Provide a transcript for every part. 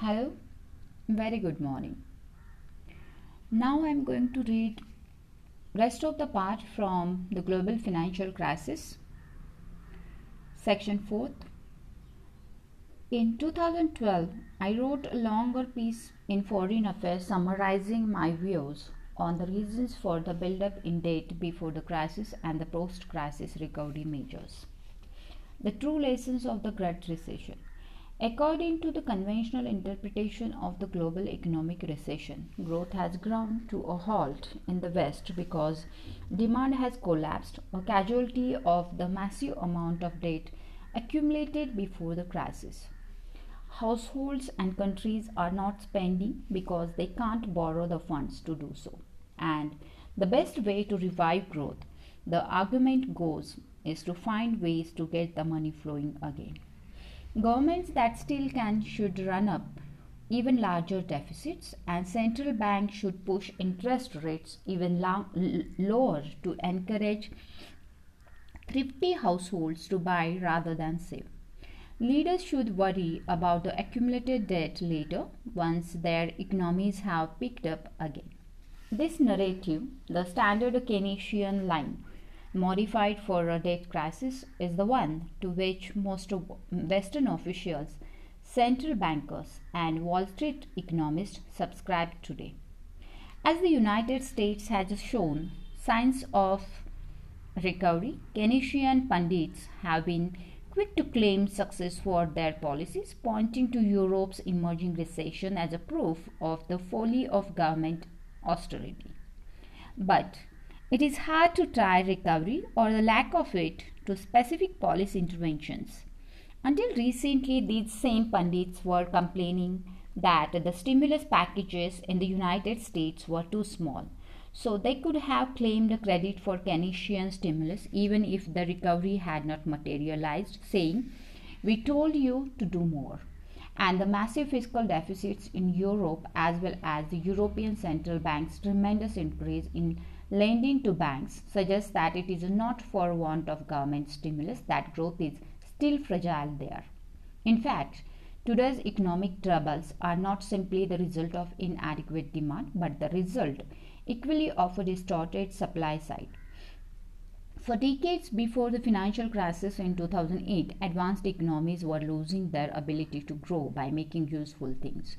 Hello, very good morning. Now I'm going to read rest of the part from the global financial crisis section 4th in 2012 i wrote a longer piece in foreign affairs summarizing my views on the reasons for the build-up in debt before the crisis and the post-crisis recovery measures. The true lessons of the great recession According to the conventional interpretation of the global economic recession, growth has ground to a halt in the West because demand has collapsed, a casualty of the massive amount of debt accumulated before the crisis. Households and countries are not spending because they can't borrow the funds to do so. And the best way to revive growth, the argument goes, is to find ways to get the money flowing again. Governments that still can should run up even larger deficits, and central banks should push interest rates even lower to encourage thrifty households to buy rather than save. Leaders should worry about the accumulated debt later once their economies have picked up again. This narrative, the standard Keynesian line, modified for a debt crisis is the one to which most Western officials, central bankers, and Wall Street economists subscribe today. As the United States has shown signs of recovery, Keynesian pundits have been quick to claim success for their policies, pointing to Europe's emerging recession as a proof of the folly of government austerity. But it is hard to tie recovery or the lack of it to specific policy interventions. Until recently, these same pundits were complaining that the stimulus packages in the United States were too small, so they could have claimed credit for Keynesian stimulus even if the recovery had not materialized, saying, We told you to do more. And the massive fiscal deficits in Europe, as well as the European Central Bank's tremendous increase in lending to banks suggests that it is not for want of government stimulus that growth is still fragile there. In fact, today's economic troubles are not simply the result of inadequate demand, but the result equally of a distorted supply side. For decades before the financial crisis in 2008, advanced economies were losing their ability to grow by making useful things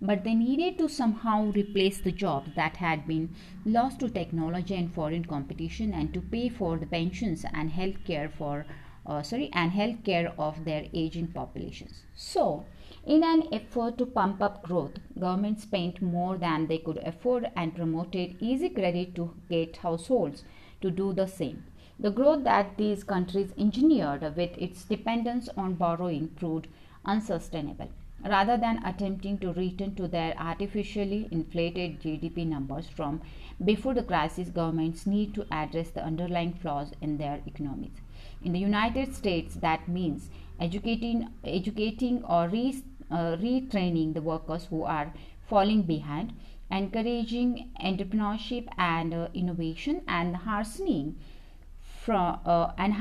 but they needed to somehow replace the jobs that had been lost to technology and foreign competition and to pay for the pensions and health care for uh, sorry and health care of their aging populations. So in an effort to pump up growth government spent more than they could afford and promoted easy credit to get households to do the same. The growth that these countries engineered with its dependence on borrowing proved unsustainable rather than attempting to return to their artificially inflated GDP numbers from before the crisis, governments need to address the underlying flaws in their economies. In the United States, that means educating, educating or re, uh, retraining the workers who are falling behind, encouraging entrepreneurship and uh, innovation, and hastening from uh, and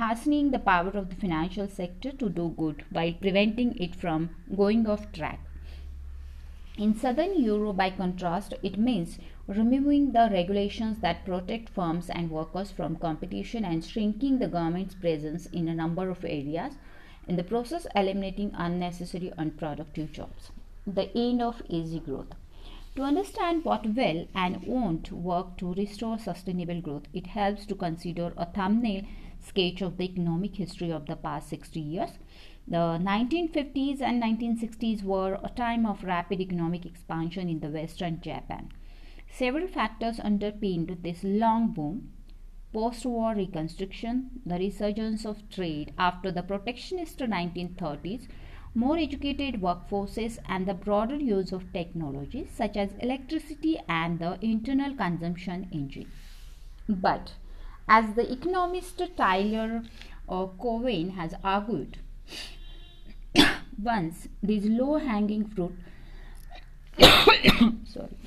the power of the financial sector to do good while preventing it from going off track. In southern Europe, by contrast, it means removing the regulations that protect firms and workers from competition and shrinking the government's presence in a number of areas, in the process, eliminating unnecessary unproductive jobs. The end of easy growth. To understand what will and won't work to restore sustainable growth, it helps to consider a thumbnail sketch of the economic history of the past 60 years. The 1950s and 1960s were a time of rapid economic expansion in the West and Japan. Several factors underpinned this long boom post war reconstruction, the resurgence of trade after the protectionist 1930s, more educated workforces and the broader use of technologies such as electricity and the internal combustion engine. But as the economist Tyler uh, Cowen has argued, once these low hanging fruit sorry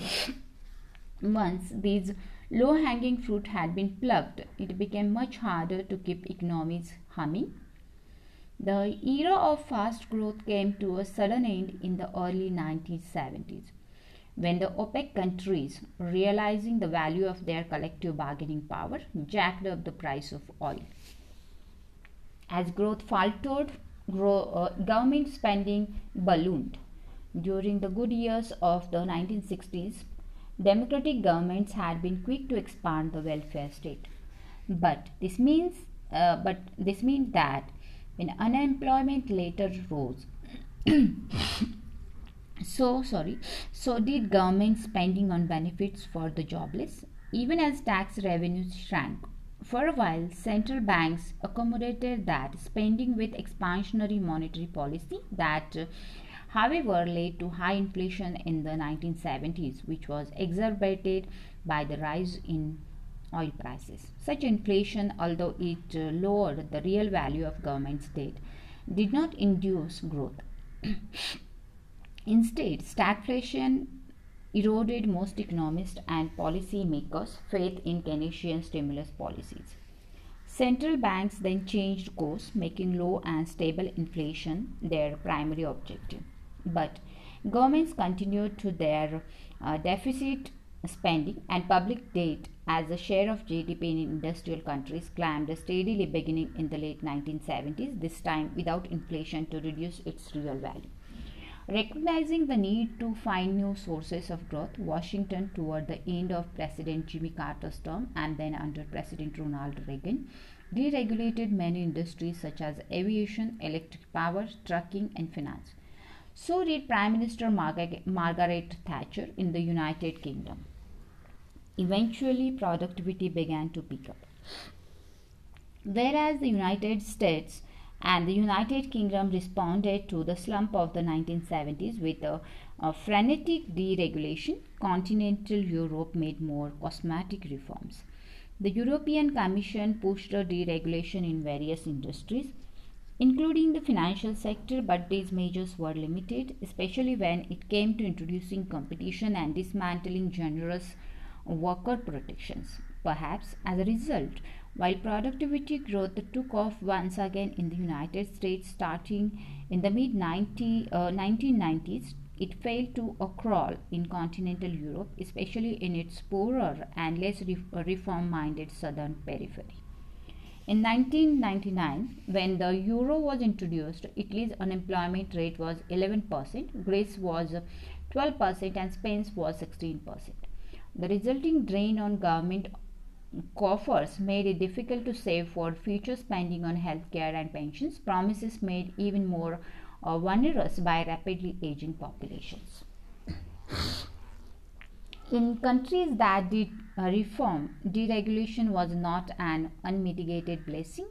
once these low hanging fruit had been plucked it became much harder to keep economies humming The era of fast growth came to a sudden end in the early 1970s when the OPEC countries, realizing the value of their collective bargaining power, jacked up the price of oil. As growth faltered, grow, uh, government spending ballooned. During the good years of the 1960s, democratic governments had been quick to expand the welfare state. But this means, uh, but this means that when unemployment later rose, so sorry, so did government spending on benefits for the jobless, even as tax revenues shrank. For a while, central banks accommodated that spending with expansionary monetary policy that uh, however led to high inflation in the 1970s which was exacerbated by the rise in oil prices. Such inflation, although it uh, lowered the real value of government's debt, did not induce growth. Instead, stagflation eroded most economists and policy makers' faith in Keynesian stimulus policies. Central banks then changed course, making low and stable inflation their primary objective. But governments continued to their uh, deficit spending and public debt as a share of GDP in industrial countries climbed steadily beginning in the late 1970s, this time without inflation to reduce its real value. Recognizing the need to find new sources of growth, Washington, toward the end of President Jimmy Carter's term and then under President Ronald Reagan, deregulated many industries such as aviation, electric power, trucking, and finance. So did Prime Minister Margaret Thatcher in the United Kingdom. Eventually, productivity began to pick up. Whereas the United States and the United Kingdom responded to the slump of the 1970s with a, a frenetic deregulation, continental Europe made more cosmetic reforms. The European Commission pushed a deregulation in various industries including the financial sector, but these measures were limited, especially when it came to introducing competition and dismantling generous worker protections. Perhaps as a result, while productivity growth took off once again in the United States starting in the mid 1990s, uh, it failed to crawl in continental Europe, especially in its poorer and less reform minded southern periphery. In 1999, when the euro was introduced, Italy's unemployment rate was 11%, Greece was 12%, and Spain's was 16%. The resulting drain on government coffers made it difficult to save for future spending on healthcare and pensions, promises made even more uh, vulnerable by rapidly aging populations. In countries that did uh, reform, deregulation was not an unmitigated blessing.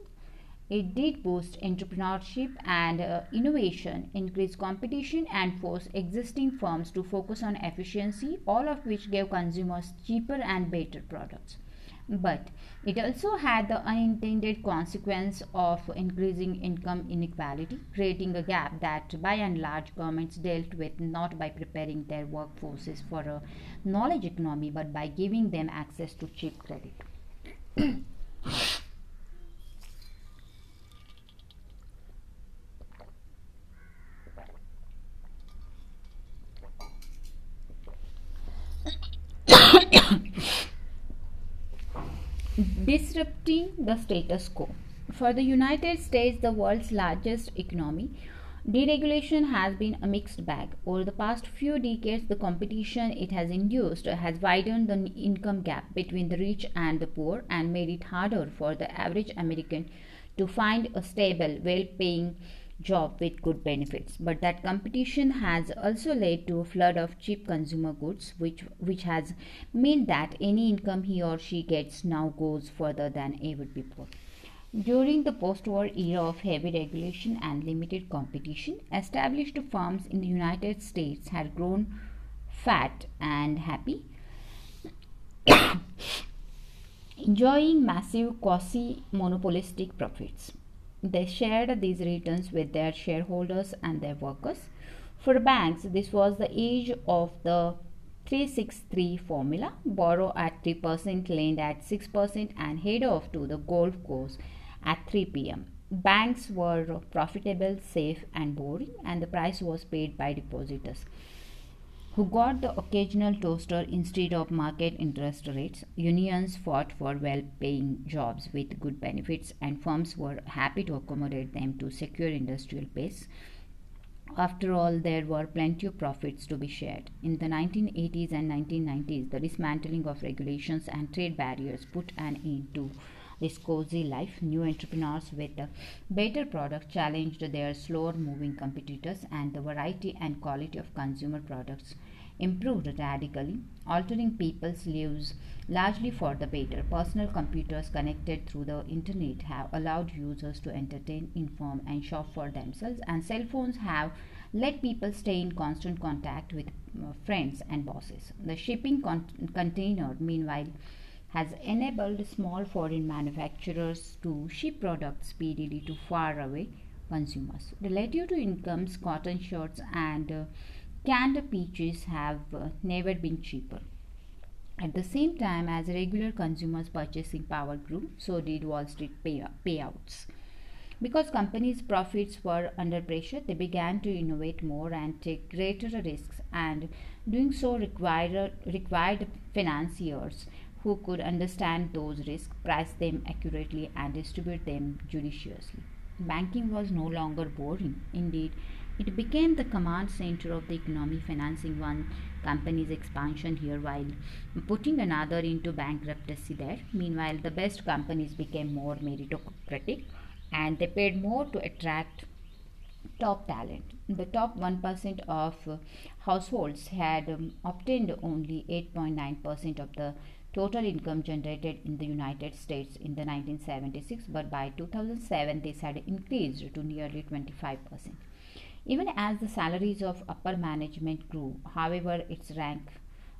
It did boost entrepreneurship and uh, innovation, increase competition, and force existing firms to focus on efficiency, all of which gave consumers cheaper and better products but it also had the unintended consequence of increasing income inequality, creating a gap that by and large governments dealt with not by preparing their workforces for a knowledge economy but by giving them access to cheap credit. the status quo. For the United States, the world's largest economy, deregulation has been a mixed bag. Over the past few decades, the competition it has induced has widened the income gap between the rich and the poor and made it harder for the average American to find a stable, well paying job with good benefits. But that competition has also led to a flood of cheap consumer goods which which has meant that any income he or she gets now goes further than ever before. During the post-war era of heavy regulation and limited competition established firms in the united states had grown fat and happy enjoying massive quasi monopolistic profits they shared these returns with their shareholders and their workers. For banks, this was the age of the 363 formula borrow at 3%, lend at 6%, and head off to the golf course at 3 pm. banks were profitable, safe, and boring, and the price was paid by depositors who got the occasional toaster instead of market interest rates. Unions fought for well paying jobs with good benefits, and firms were happy to accommodate them to secure industrial base. After all, there were plenty of profits to be shared. In the 1980s and 1990s, the dismantling of regulations and trade barriers put an end to this cozy life. New entrepreneurs with better product challenged their slower moving competitors, and the variety and quality of consumer products improved radically, altering people's lives largely for the better. Personal computers connected through the internet have allowed users to entertain, inform, and shop for themselves, and cell phones have let people stay in constant contact with uh, friends and bosses. The shipping con- container, meanwhile, has enabled small foreign manufacturers to ship products speedily to faraway consumers. Relative to incomes, cotton shirts and uh, canned peaches have uh, never been cheaper. At the same time, as regular consumers' purchasing power grew, so did Wall Street pay- payouts. Because companies' profits were under pressure, they began to innovate more and take greater risks, and doing so required, required financiers who could understand those risks, price them accurately, and distribute them judiciously. Banking was no longer boring. Indeed, it became the command center of the economy, financing one company's expansion here while putting another into bankruptcy there. Meanwhile, the best companies became more meritocratic and they paid more to attract top talent. The top 1% of households had um, obtained only 8.9% of the total income generated in the United States in the 1976, but by 2007 this had increased to nearly 25%. Even as the salaries of upper management grew, however, its rank,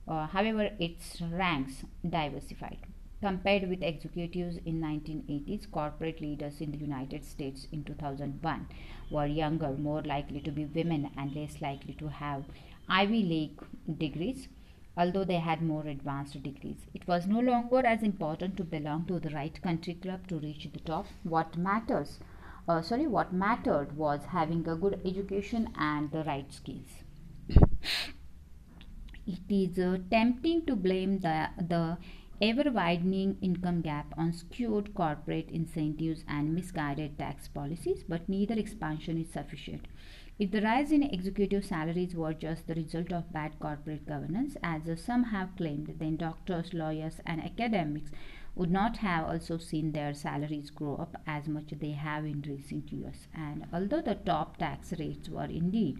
uh, however, its ranks diversified. Compared with executives in 1980s, corporate leaders in the United States in 2001 were younger, more likely to be women, and less likely to have Ivy League degrees although they had more advanced degrees. It was no longer as important to belong to the right country club to reach the top. What matters, uh, sorry, what mattered was having a good education and the right skills. it is uh, tempting to blame the, the ever widening income gap on skewed corporate incentives and misguided tax policies, but neither expansion is sufficient. If the rise in executive salaries were just the result of bad corporate governance, as some have claimed, then doctors, lawyers, and academics would not have also seen their salaries grow up as much they have in recent years. And although the top tax rates were indeed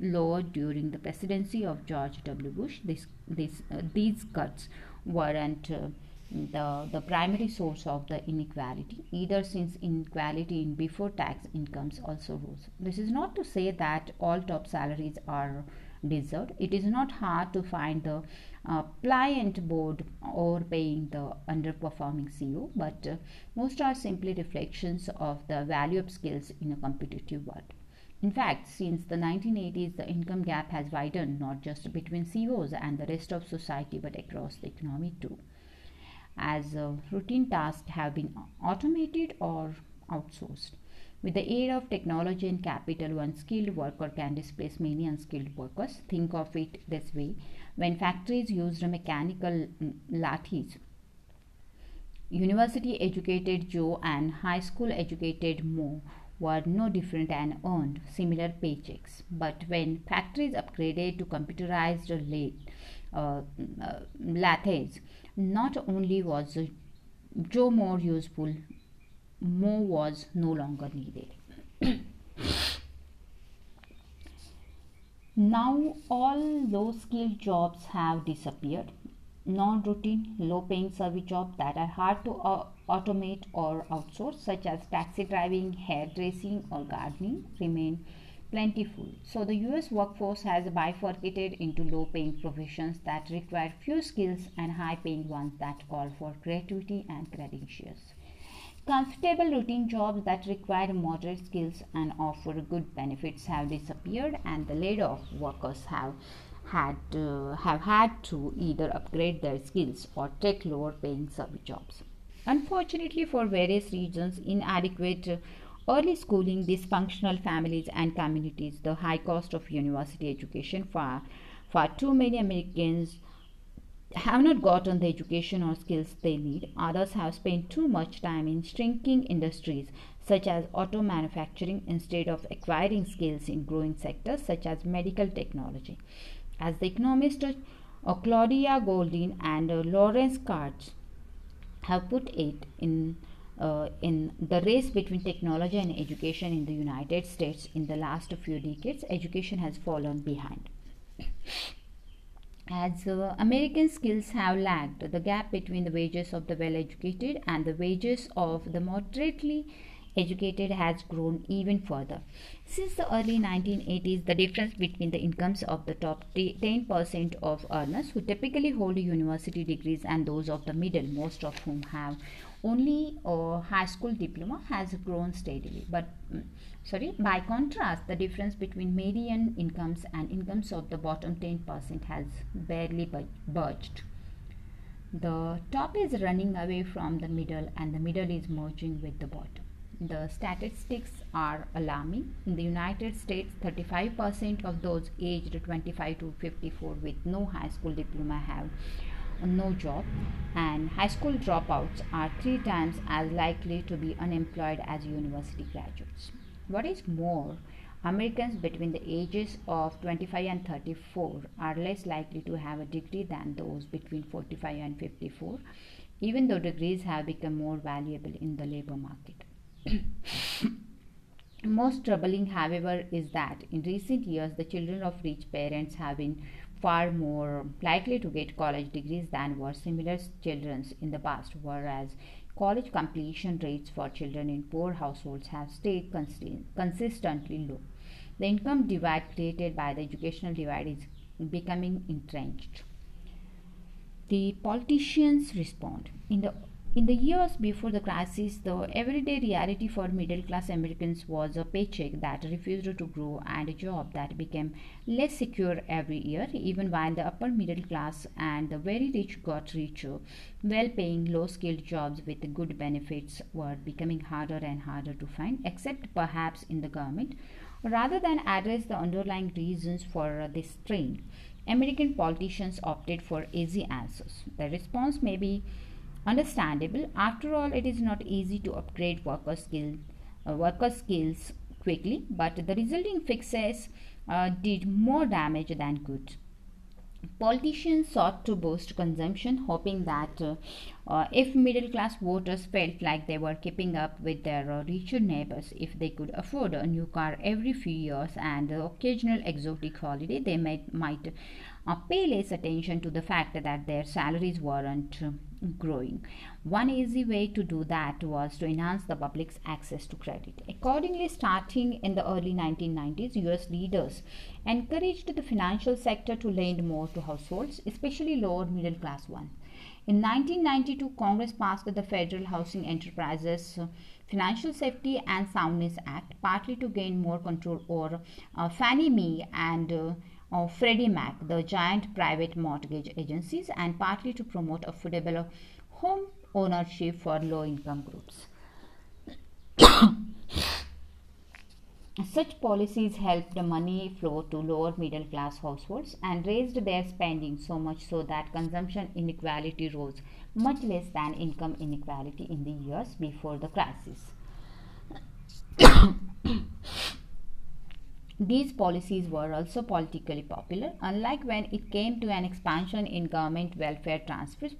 lower during the presidency of George W. Bush, this, this, uh, these cuts weren't. Uh, the, the primary source of the inequality, either since inequality in before tax incomes also rose. This is not to say that all top salaries are deserved. It is not hard to find the uh, pliant board overpaying the underperforming CEO, but uh, most are simply reflections of the value of skills in a competitive world. In fact, since the 1980s, the income gap has widened not just between CEOs and the rest of society, but across the economy too as uh, routine tasks have been automated or outsourced. With the aid of technology and capital, one skilled worker can displace many unskilled workers. Think of it this way when factories used a mechanical mm, lathis, university educated Joe and high school educated Mo were no different and earned similar paychecks. But when factories upgraded to computerized lathe, uh, uh, lathes, not only was Joe more useful, Mo was no longer needed. now all low skilled jobs have disappeared. Non routine, low paying service jobs that are hard to uh, automate or outsource, such as taxi driving, hairdressing, or gardening, remain plentiful. So the US workforce has bifurcated into low paying professions that require few skills and high paying ones that call for creativity and credentials. Comfortable routine jobs that require moderate skills and offer good benefits have disappeared and the laid off workers have had uh, have had to either upgrade their skills or take lower paying service jobs. Unfortunately for various reasons inadequate early schooling, dysfunctional families and communities, the high cost of university education for, for too many Americans have not gotten the education or skills they need. Others have spent too much time in shrinking industries such as auto manufacturing instead of acquiring skills in growing sectors such as medical technology. As the economists uh, Claudia Goldin and uh, Lawrence Katz have put it in uh, in the race between technology and education in the United States in the last few decades, education has fallen behind. As uh, American skills have lagged, the gap between the wages of the well educated and the wages of the moderately educated has grown even further. Since the early 1980s, the difference between the incomes of the top 10% of earners who typically hold university degrees and those of the middle, most of whom have only a high school diploma, has grown steadily. But mm, sorry by contrast the difference between median incomes and incomes of the bottom 10% has barely budged. The top is running away from the middle and the middle is merging with the bottom. The statistics are alarming. In the united states 35% of those aged 25 to 54 with no high school diploma have no job and high school dropouts are three times as likely to be unemployed as university graduates what is more, Americans between the ages of 25 and 34 are less likely to have a degree than those between 45 and 54, even though degrees have become more valuable in the labor market. Most troubling, however, is that in recent years the children of rich parents have been far more likely to get college degrees than were similar children in the past, whereas college completion rates for children in poor households have stayed consistently low. The income divide created by the educational divide is becoming entrenched. The politicians respond. In the in the years before the crisis, the everyday reality for middle class Americans was a paycheck that refused to grow and a job that became less secure every year, even while the upper middle class and the very rich got richer. Well paying, low skilled jobs with good benefits were becoming harder and harder to find, except perhaps in the government. Rather than address the underlying reasons for this strain, American politicians opted for easy answers. The response may be Understandable. After all, it is not easy to upgrade worker skill, uh, worker skills quickly, but the resulting fixes uh, did more damage than good. Politicians sought to boost consumption, hoping that uh, uh, if middle class voters felt like they were keeping up with their uh, richer neighbors, if they could afford a new car every few years and the occasional exotic holiday, they might, might uh, pay less attention to the fact that their salaries weren't growing. One easy way to do that was to enhance the public's access to credit. Accordingly, starting in the early 1990s, US leaders encouraged the financial sector to lend more to households, especially lower middle class ones. In 1992, Congress passed the Federal Housing Enterprises Financial Safety and Soundness Act, partly to gain more control over uh, Fannie Mae and uh, of Freddie Mac, the giant private mortgage agencies, and partly to promote affordable home ownership for low income groups. Such policies helped the money flow to lower middle class households and raised their spending so much so that consumption inequality rose much less than income inequality in the years before the crisis. These policies were also politically popular. Unlike when it came to an expansion in government welfare transfers,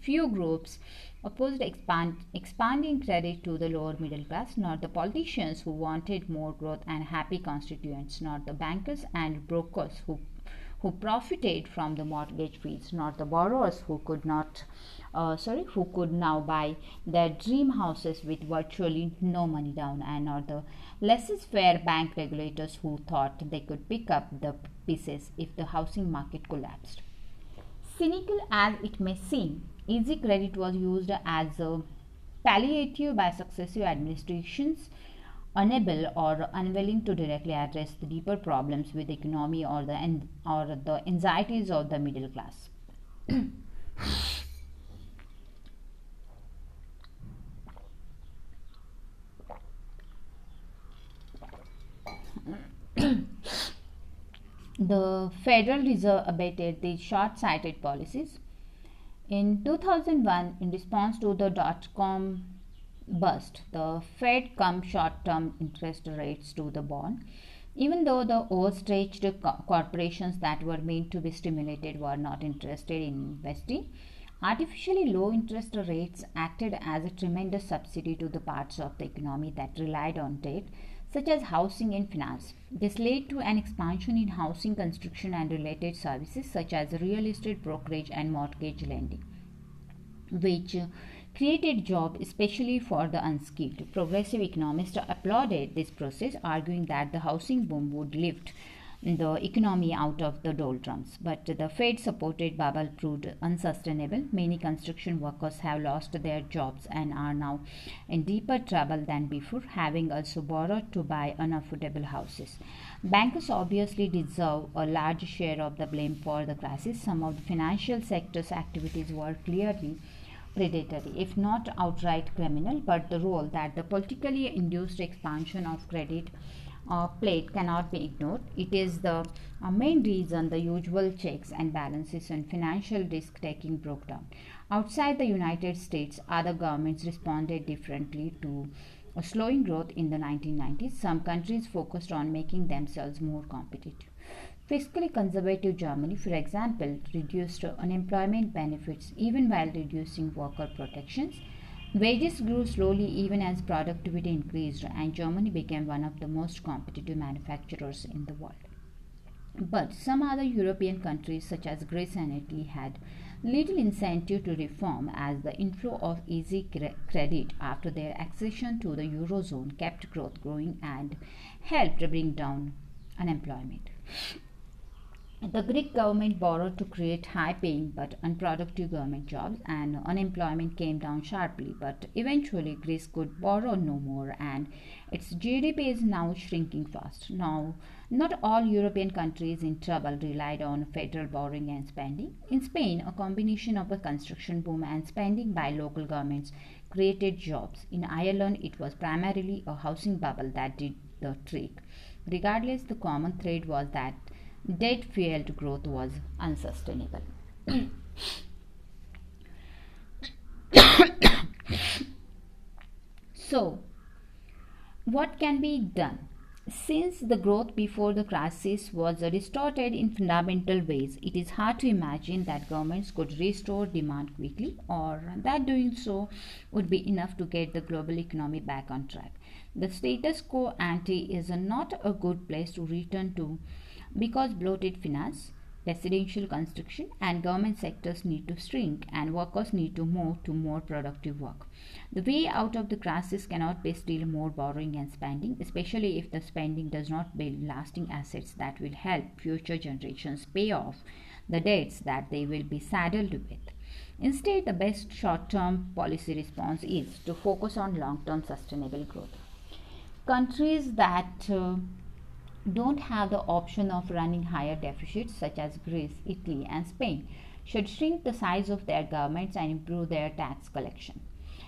few groups opposed expand, expanding credit to the lower middle class, not the politicians who wanted more growth and happy constituents, not the bankers and brokers who who profited from the mortgage fees, not the borrowers who could not, uh, sorry, who could now buy their dream houses with virtually no money down, and not the laissez-faire bank regulators who thought they could pick up the pieces if the housing market collapsed. Cynical as it may seem, easy credit was used as a palliative by successive administrations unable or unwilling to directly address the deeper problems with the economy or the or the anxieties of the middle class. The Federal Reserve abated these short sighted policies. In 2001, in response to the dot com bust, the Fed cut short term interest rates to the bond. Even though the overstretched corporations that were meant to be stimulated were not interested in investing, artificially low interest rates acted as a tremendous subsidy to the parts of the economy that relied on debt such as housing and finance. This led to an expansion in housing construction and related services such as real estate brokerage and mortgage lending, which created jobs especially for the unskilled. Progressive economists applauded this process, arguing that the housing boom would lift the economy out of the doldrums. But the Fed supported bubble proved unsustainable. Many construction workers have lost their jobs and are now in deeper trouble than before, having also borrowed to buy unaffordable houses. Bankers obviously deserve a large share of the blame for the crisis. Some of the financial sector's activities were clearly predatory, if not outright criminal, but the role that the politically induced expansion of credit uh, played cannot be ignored. It is the uh, main reason the usual checks and balances and financial risk taking broke down. Outside the United States, other governments responded differently to a slowing growth in the 1990s. Some countries focused on making themselves more competitive. Fiscally conservative Germany, for example, reduced unemployment benefits even while reducing worker protections. Wages grew slowly even as productivity increased, and Germany became one of the most competitive manufacturers in the world. But some other European countries, such as Greece and Italy, had little incentive to reform as the inflow of easy cre- credit after their accession to the Eurozone kept growth growing and helped bring down unemployment. The Greek government borrowed to create high paying but unproductive government jobs, and unemployment came down sharply. But eventually, Greece could borrow no more, and its GDP is now shrinking fast. Now, not all European countries in trouble relied on federal borrowing and spending. In Spain, a combination of a construction boom and spending by local governments created jobs. In Ireland, it was primarily a housing bubble that did the trick. Regardless, the common thread was that debt fueled growth was unsustainable. so, what can be done? Since the growth before the crisis was distorted in fundamental ways, it is hard to imagine that governments could restore demand quickly or that doing so would be enough to get the global economy back on track. The status quo ante is not a good place to return to because bloated finance, residential construction, and government sectors need to shrink and workers need to move to more productive work. The way out of the crisis cannot be still more borrowing and spending, especially if the spending does not build lasting assets that will help future generations pay off the debts that they will be saddled with. Instead, the best short term policy response is to focus on long term sustainable growth. Countries that uh, don't have the option of running higher deficits, such as Greece, Italy, and Spain, should shrink the size of their governments and improve their tax collection.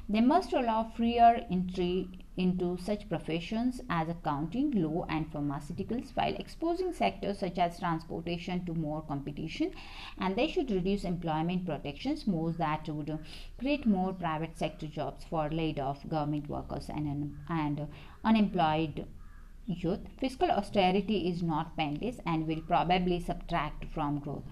They must allow freer entry into such professions as accounting, law, and pharmaceuticals while exposing sectors such as transportation to more competition. And they should reduce employment protections, moves that would create more private sector jobs for laid off government workers and, and unemployed youth, fiscal austerity is not painless and will probably subtract from growth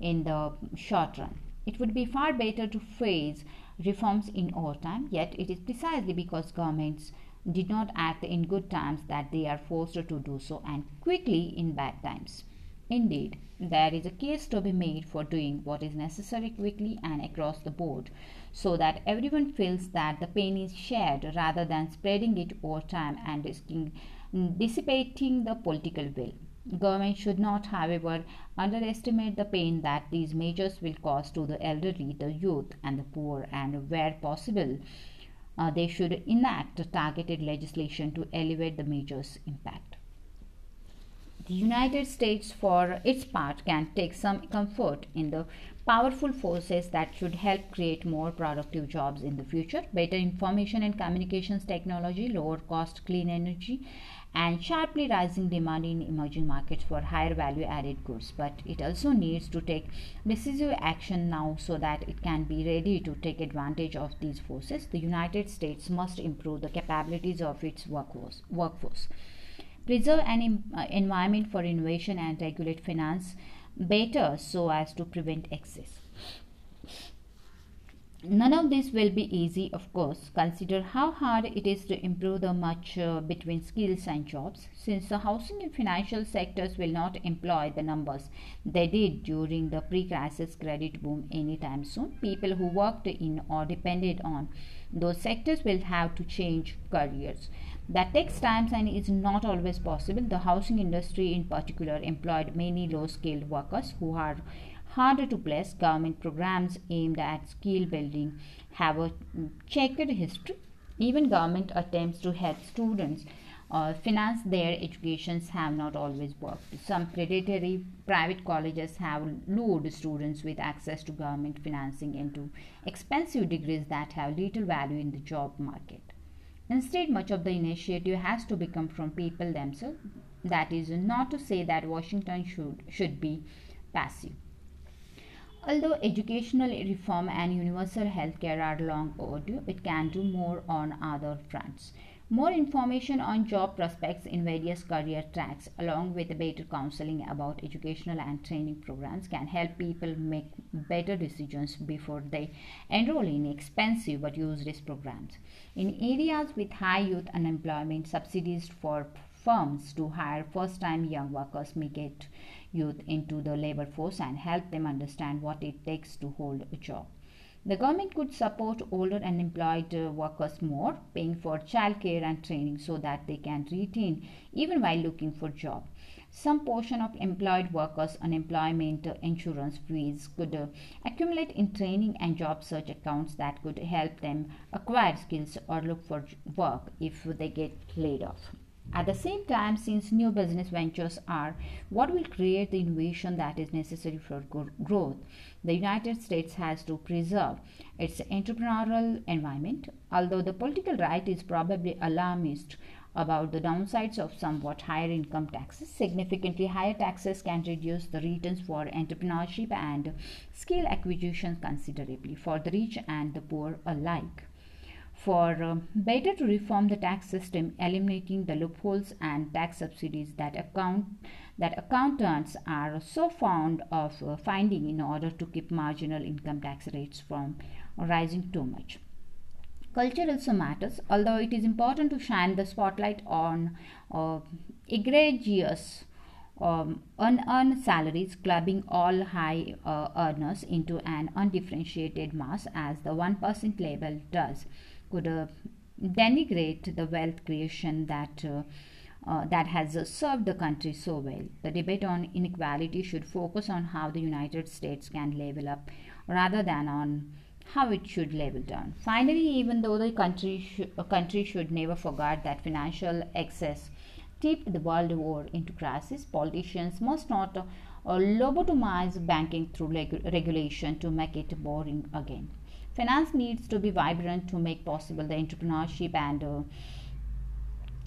in the short run. It would be far better to phase reforms in wartime, yet it is precisely because governments did not act in good times that they are forced to do so and quickly in bad times. Indeed, there is a case to be made for doing what is necessary quickly and across the board so that everyone feels that the pain is shared rather than spreading it over time and risking dissipating the political will. Government should not, however, underestimate the pain that these measures will cause to the elderly, the youth, and the poor, and where possible, uh, they should enact targeted legislation to elevate the measures' impact. The United States, for its part, can take some comfort in the powerful forces that should help create more productive jobs in the future better information and communications technology, lower cost clean energy, and sharply rising demand in emerging markets for higher value added goods. But it also needs to take decisive action now so that it can be ready to take advantage of these forces. The United States must improve the capabilities of its workforce. workforce. Preserve an uh, environment for innovation and regulate finance better so as to prevent excess. None of this will be easy, of course. Consider how hard it is to improve the match uh, between skills and jobs, since the housing and financial sectors will not employ the numbers they did during the pre crisis credit boom anytime soon. People who worked in or depended on those sectors will have to change careers. That takes time and is not always possible. The housing industry, in particular, employed many low skilled workers who are harder to place. Government programs aimed at skill building have a checkered history. Even government attempts to help students uh, finance their educations have not always worked. Some predatory private colleges have lured students with access to government financing into expensive degrees that have little value in the job market. Instead, much of the initiative has to become from people themselves. That is not to say that Washington should, should be passive. Although educational reform and universal health care are long overdue, it can do more on other fronts. More information on job prospects in various career tracks, along with better counseling about educational and training programs, can help people make better decisions before they enroll in expensive but useless programs. In areas with high youth unemployment, subsidies for firms to hire first time young workers may get youth into the labor force and help them understand what it takes to hold a job. The government could support older unemployed uh, workers more, paying for childcare and training so that they can retain even while looking for job. Some portion of employed workers' unemployment insurance fees could uh, accumulate in training and job search accounts that could help them acquire skills or look for work if they get laid off. At the same time, since new business ventures are what will create the innovation that is necessary for growth, the United States has to preserve its entrepreneurial environment. Although the political right is probably alarmist about the downsides of somewhat higher income taxes, significantly higher taxes can reduce the returns for entrepreneurship and skill acquisition considerably for the rich and the poor alike for uh, better to reform the tax system eliminating the loopholes and tax subsidies that account that accountants are so fond of uh, finding in order to keep marginal income tax rates from rising too much. Culture also matters. Although it is important to shine the spotlight on uh, egregious um, unearned salaries clubbing all high uh, earners into an undifferentiated mass as the 1% label does could uh, denigrate the wealth creation that uh, uh, that has uh, served the country so well. The debate on inequality should focus on how the United States can level up rather than on how it should level down. Finally, even though the country, sh- country should never forget that financial excess tipped the world war into crisis, politicians must not uh, lobotomize banking through leg- regulation to make it boring again. Finance needs to be vibrant to make possible the entrepreneurship and uh,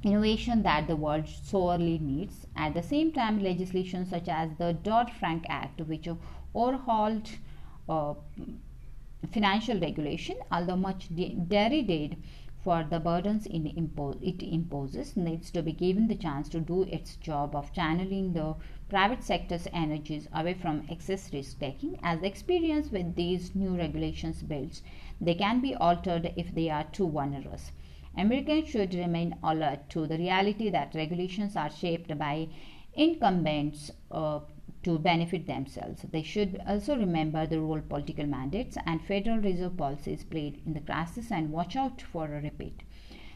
innovation that the world sorely needs. At the same time, legislation such as the Dodd Frank Act, which overhauled uh, financial regulation, although much derided for the burdens impo- it imposes, needs to be given the chance to do its job of channeling the private sector's energies away from excess risk taking. As experience with these new regulations builds, they can be altered if they are too onerous. Americans should remain alert to the reality that regulations are shaped by incumbents uh, to benefit themselves. They should also remember the role political mandates and Federal Reserve policies played in the crisis and watch out for a repeat.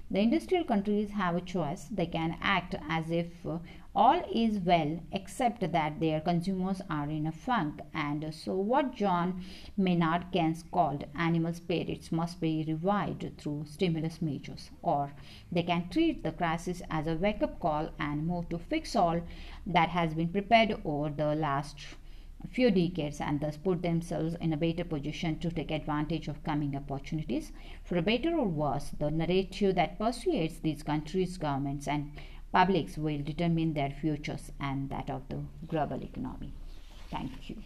The industrial countries have a choice. They can act as if uh, all is well except that their consumers are in a funk and so what john maynard keynes called animal spirits must be revived through stimulus measures or they can treat the crisis as a wake-up call and move to fix all that has been prepared over the last few decades and thus put themselves in a better position to take advantage of coming opportunities. For better or worse, the narrative that persuades these countries' governments and publics will determine their futures and that of the global economy. Thank you.